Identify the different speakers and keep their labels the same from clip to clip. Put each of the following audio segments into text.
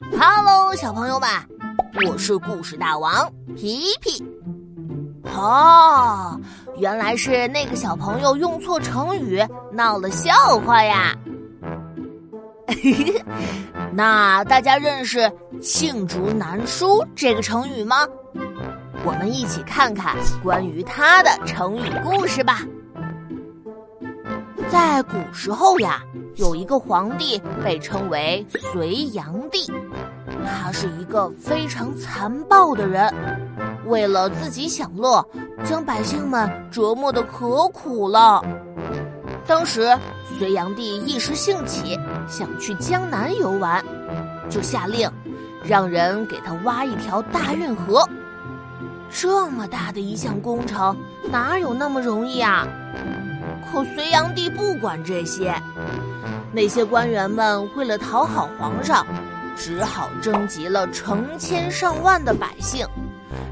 Speaker 1: Hello，小朋友们，我是故事大王皮皮。哦，原来是那个小朋友用错成语，闹了笑话呀。那大家认识“罄竹难书”这个成语吗？我们一起看看关于它的成语故事吧。在古时候呀，有一个皇帝被称为隋炀帝，他是一个非常残暴的人，为了自己享乐，将百姓们折磨得可苦了。当时隋炀帝一时兴起，想去江南游玩，就下令让人给他挖一条大运河。这么大的一项工程，哪有那么容易啊？可隋炀帝不管这些，那些官员们为了讨好皇上，只好征集了成千上万的百姓，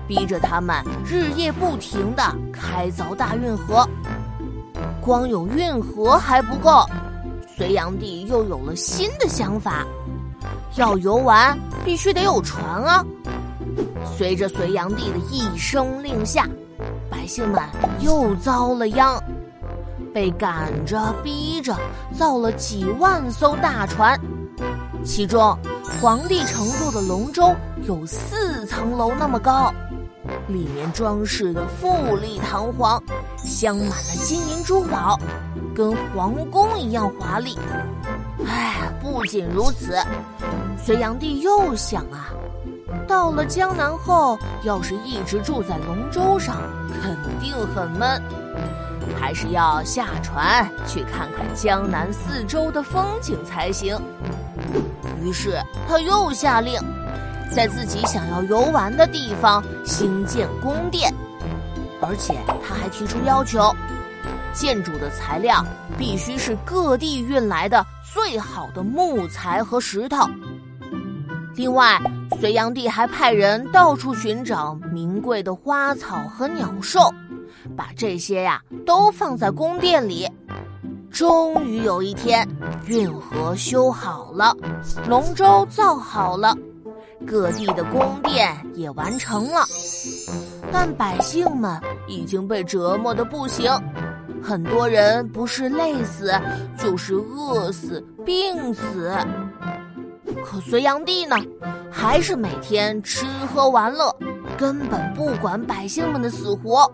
Speaker 1: 逼着他们日夜不停地开凿大运河。光有运河还不够，隋炀帝又有了新的想法：要游玩，必须得有船啊！随着隋炀帝的一声令下，百姓们又遭了殃。被赶着逼着造了几万艘大船，其中皇帝乘坐的龙舟有四层楼那么高，里面装饰的富丽堂皇，镶满了金银珠宝，跟皇宫一样华丽。哎，不仅如此，隋炀帝又想啊，到了江南后，要是一直住在龙舟上，肯定很闷。还是要下船去看看江南四周的风景才行。于是他又下令，在自己想要游玩的地方兴建宫殿，而且他还提出要求：建筑的材料必须是各地运来的最好的木材和石头。另外，隋炀帝还派人到处寻找名贵的花草和鸟兽。把这些呀都放在宫殿里。终于有一天，运河修好了，龙舟造好了，各地的宫殿也完成了。但百姓们已经被折磨的不行，很多人不是累死，就是饿死、病死。可隋炀帝呢，还是每天吃喝玩乐，根本不管百姓们的死活。